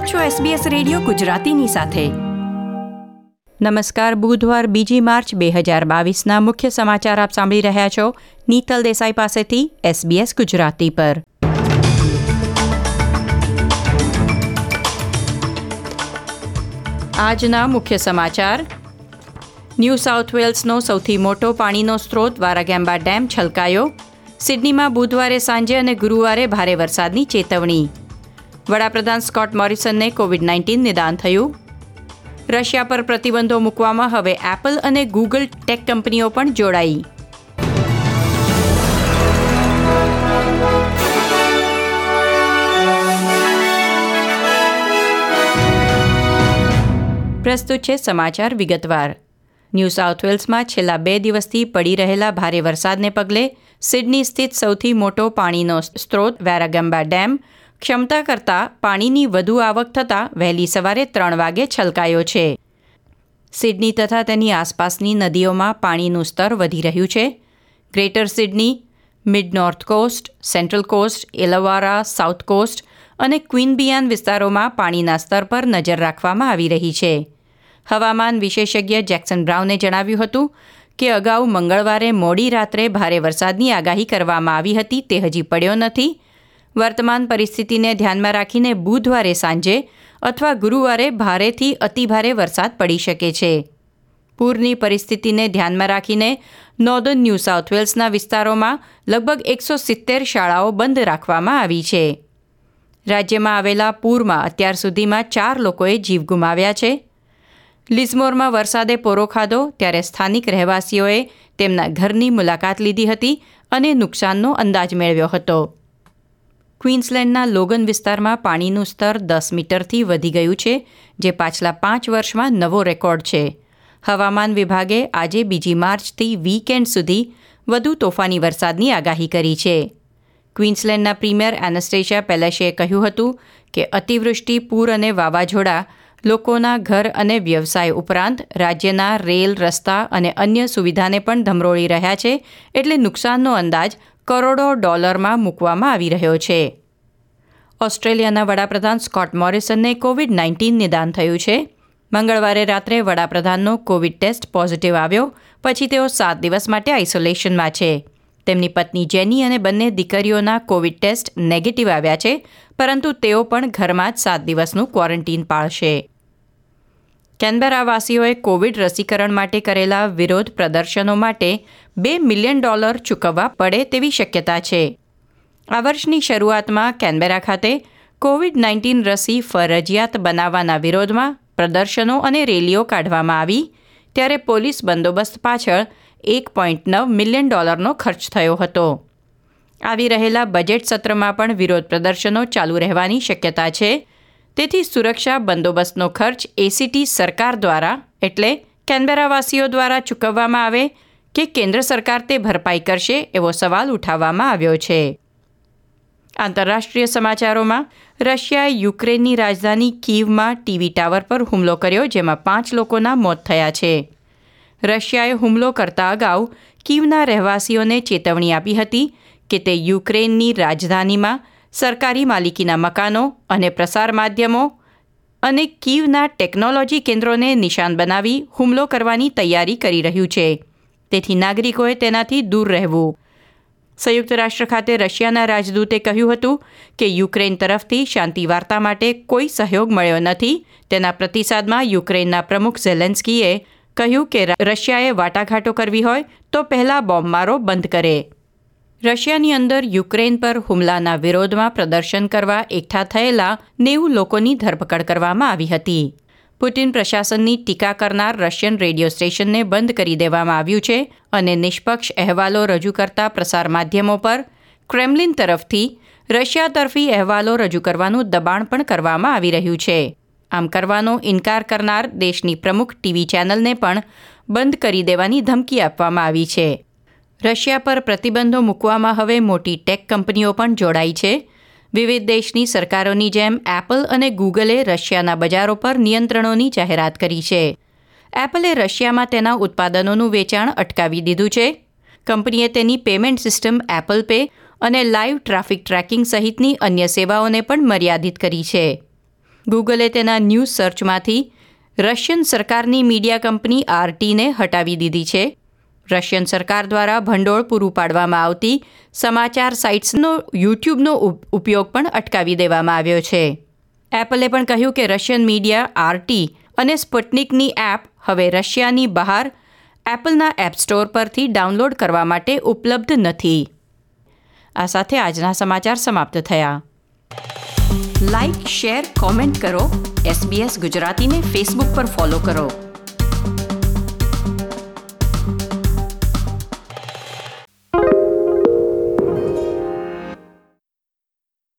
આપ છો SBS radio ગુજરાતીની સાથે. નમસ્કાર, બુધવાર બીજી માર્ચ બે હજાર બાવીસના મુખ્ય સમાચાર આપ સાંભળી રહ્યા છો. નીતલ દેસાઈ પાસેથી SBS ગુજરાતી પર. આજના મુખ્ય સમાચાર. ન્યૂ સાઉથ વેલ્સનો સૌથી મોટો પાણીનો સ્ત્રોત વારાગેમ્બા ડેમ છલકાયો. સિડનીમાં બુધવારે સાંજે અને ગુરુવારે ભારે વરસાદની ચેતવણી. વડાપ્રધાન સ્કોટ મોરિસનને કોવિડ નાઇન્ટીન નિદાન થયું. રશિયા પર પ્રતિબંધો મૂકવામાં હવે એપલ અને ગૂગલ ટેક કંપનીઓ પણ જોડાઈ. પ્રસ્તુત છે સમાચાર વિગતવાર. ન્યૂ સાઉથ વેલ્સમાં છેલ્લા બે દિવસથી પડી રહેલા ભારે વરસાદને પગલે સિડની સ્થિત સૌથી મોટો પાણીનો સ્ત્રોત વેરાગંબા ડેમ ક્ષમતા કરતાં પાણીની વધુ આવક થતાં વહેલી સવારે ત્રણ વાગે છલકાયો છે. સિડની તથા તેની આસપાસની નદીઓમાં પાણીનું સ્તર વધી રહ્યું છે. Greater Sydney, Mid North Coast, Central Coast, Illawarra, South Coast અને ક્વીનબિયાન વિસ્તારોમાં પાણીના સ્તર પર નજર રાખવામાં આવી રહી છે. હવામાન વિશેષજ્ઞ જેક્સન બ્રાઉને જણાવ્યું હતું કે અગાઉ મંગળવારે મોડી રાત્રે ભારે વરસાદની આગાહી કરવામાં આવી હતી તે હજી પડ્યો નથી. વર્તમાન પરિસ્થિતિને ધ્યાનમાં રાખીને બુધવારે સાંજે અથવા ગુરુવારે ભારેથી અતિભારે વરસાદ પડી શકે છે. પૂરની પરિસ્થિતિને ધ્યાનમાં રાખીને નોર્ધન ન્યૂ સાઉથ વેલ્સના વિસ્તારોમાં લગભગ એકસો સિત્તેર શાળાઓ બંધ રાખવામાં આવી છે. રાજ્યમાં આવેલા પૂરમાં અત્યાર સુધીમાં ચાર લોકોએ જીવ ગુમાવ્યા છે. લિઝમોરમાં વરસાદે પોરો ખાધો ત્યારે સ્થાનિક રહેવાસીઓએ તેમના ઘરની મુલાકાત લીધી હતી અને નુકસાનનો અંદાજ મેળવ્યો હતો. ક્વીન્સલેન્ડના લોગન વિસ્તારમાં પાણીનું સ્તર દસ મીટરથી વધી ગયું છે, જે પાછલા પાંચ વર્ષમાં નવો રેકોર્ડ છે. હવામાન વિભાગે આજે બીજી માર્ચથી વીકેન્ડ સુધી વધુ તોફાની વરસાદની આગાહી કરી છે. ક્વીન્સલેન્ડના પ્રીમિયર એનેસ્ટેશિયા પેલેશેએ કહ્યું હતું કે, અતિવૃષ્ટિ, પૂર અને વાવાઝોડા લોકોના ઘર અને વ્યવસાય ઉપરાંત રાજ્યના રેલ, રસ્તા અને અન્ય સુવિધાને પણ ધમરોળી રહ્યા છે, એટલે નુકસાનનો અંદાજ કરોડો ડોલરમાં મૂકવામાં આવી રહ્યો છે. ઓસ્ટ્રેલિયાના વડાપ્રધાન સ્કોટ મોરિસનને કોવિડ નાઇન્ટીન નિદાન થયું છે. મંગળવારે રાત્રે વડાપ્રધાનનો કોવિડ ટેસ્ટ પોઝિટિવ આવ્યો, પછી તેઓ સાત દિવસ માટે આઇસોલેશનમાં છે. તેમની પત્ની જેની અને બંને દીકરીઓના કોવિડ ટેસ્ટ નેગેટિવ આવ્યા છે, પરંતુ તેઓ પણ ઘરમાં જ સાત દિવસનું ક્વોરન્ટીન પાળશે. કેનબેરાવાસીઓએ કોવિડ રસીકરણ માટે કરેલા વિરોધ પ્રદર્શનો માટે બે મિલિયન ડોલર ચૂકવવા પડે તેવી શક્યતા છે. આ વર્ષની શરૂઆતમાં કેનબેરા ખાતે કોવિડ નાઇન્ટીન રસી ફરજિયાત બનાવવાના વિરોધમાં પ્રદર્શનો અને રેલીઓ કાઢવામાં આવી, ત્યારે પોલીસ બંદોબસ્ત પાછળ એક પોઈન્ટ નવ મિલિયન ડોલરનો ખર્ચ થયો હતો. આવી રહેલા બજેટ સત્રમાં પણ વિરોધ પ્રદર્શનો ચાલુ રહેવાની શક્યતા છે. તેથી સુરક્ષા બંદોબસ્તનો ખર્ચ એસીટી સરકાર દ્વારા, એટલે કેનબેરાવાસીઓ દ્વારા ચૂકવવામાં આવે કે કેન્દ્ર સરકાર તે ભરપાઈ કરશે એવો સવાલ ઉઠાવવામાં આવ્યો છે. આંતરરાષ્ટ્રીય સમાચારોમાં, રશિયાએ યુક્રેનની રાજધાની કીવમાં ટીવી ટાવર પર હુમલો કર્યો જેમાં પાંચ લોકોના મોત થયા છે. રશિયાએ હુમલો કરતા અગાઉ કીવના રહેવાસીઓને ચેતવણી આપી હતી કે તે યુક્રેનની રાજધાનીમાં સરકારી માલિકીના મકાનો અને પ્રસાર માધ્યમો અને કીવના ટેકનોલોજી કેન્દ્રોને નિશાન બનાવી હુમલો કરવાની તૈયારી કરી રહ્યું છે. તેથી નાગરિકોએ તેનાથી દૂર રહેવું. સંયુક્ત રાષ્ટ્ર ખાતે રશિયાના રાજદૂતે કહ્યું હતું કે યુક્રેન તરફથી શાંતિ વાર્તા માટે કોઈ સહયોગ મળ્યો નથી. તેના પ્રતિસાદમાં યુક્રેનના પ્રમુખ ઝેલેન્સ્કીએ કહ્યું કે રશિયાએ વાટાઘાટો કરવી હોય તો પહેલાં બોમ્બમારો બંધ કરે. રશિયાની અંદર યુક્રેન પર હુમલાના વિરોધમાં પ્રદર્શન કરવા એકઠા થયેલા નેવું લોકોની ધરપકડ કરવામાં આવી હતી. પુટિન પ્રશાસનની ટીકા કરનાર રશિયન રેડિયો સ્ટેશનને બંધ કરી દેવામાં આવ્યું છે અને નિષ્પક્ષ અહેવાલો રજૂ કરતા પ્રસાર માધ્યમો પર ક્રેમલિન તરફથી રશિયા તરફી અહેવાલો રજૂ કરવાનું દબાણ પણ કરવામાં આવી રહ્યું છે. આમ કરવાનો ઇનકાર કરનાર દેશની પ્રમુખ ટીવી ચેનલને પણ બંધ કરી દેવાની ધમકી આપવામાં આવી છે. રશિયા પર પ્રતિબંધો મૂકવામાં હવે મોટી ટેક કંપનીઓ પણ જોડાઈ છે. વિવિધ દેશની સરકારોની જેમ એપલ અને ગૂગલે રશિયાના બજારો પર નિયંત્રણોની જાહેરાત કરી છે. એપલે રશિયામાં તેના ઉત્પાદનોનું વેચાણ અટકાવી દીધું છે. કંપનીએ તેની પેમેન્ટ સિસ્ટમ એપલ પે અને લાઈવ ટ્રાફિક ટ્રેકિંગ સહિતની અન્ય સેવાઓને પણ મર્યાદિત કરી છે. ગૂગલે તેના ન્યૂઝ સર્ચમાંથી રશિયન સરકારની મીડિયા કંપની આરટીને હટાવી દીધી છે. રશિયન સરકાર દ્વારા ભંડોળ પૂરું પાડવામાં આવતી સમાચાર સાઇટ્સનો, યુટ્યુબનો ઉપયોગ પણ અટકાવી દેવામાં આવ્યો છે. એપલે પણ કહ્યું કે રશિયન મીડિયા, આરટી અને સ્પુટનિકની એપ હવે રશિયાની બહાર એપલના એપ સ્ટોર પરથી ડાઉનલોડ કરવા માટે ઉપલબ્ધ નથી. આ સાથે આજના સમાચાર સમાપ્ત થયા. લાઇક શેર, કોમેન્ટ કરો. એસબીએસ ગુજરાતીને ફેસબુક પર ફોલો કરો.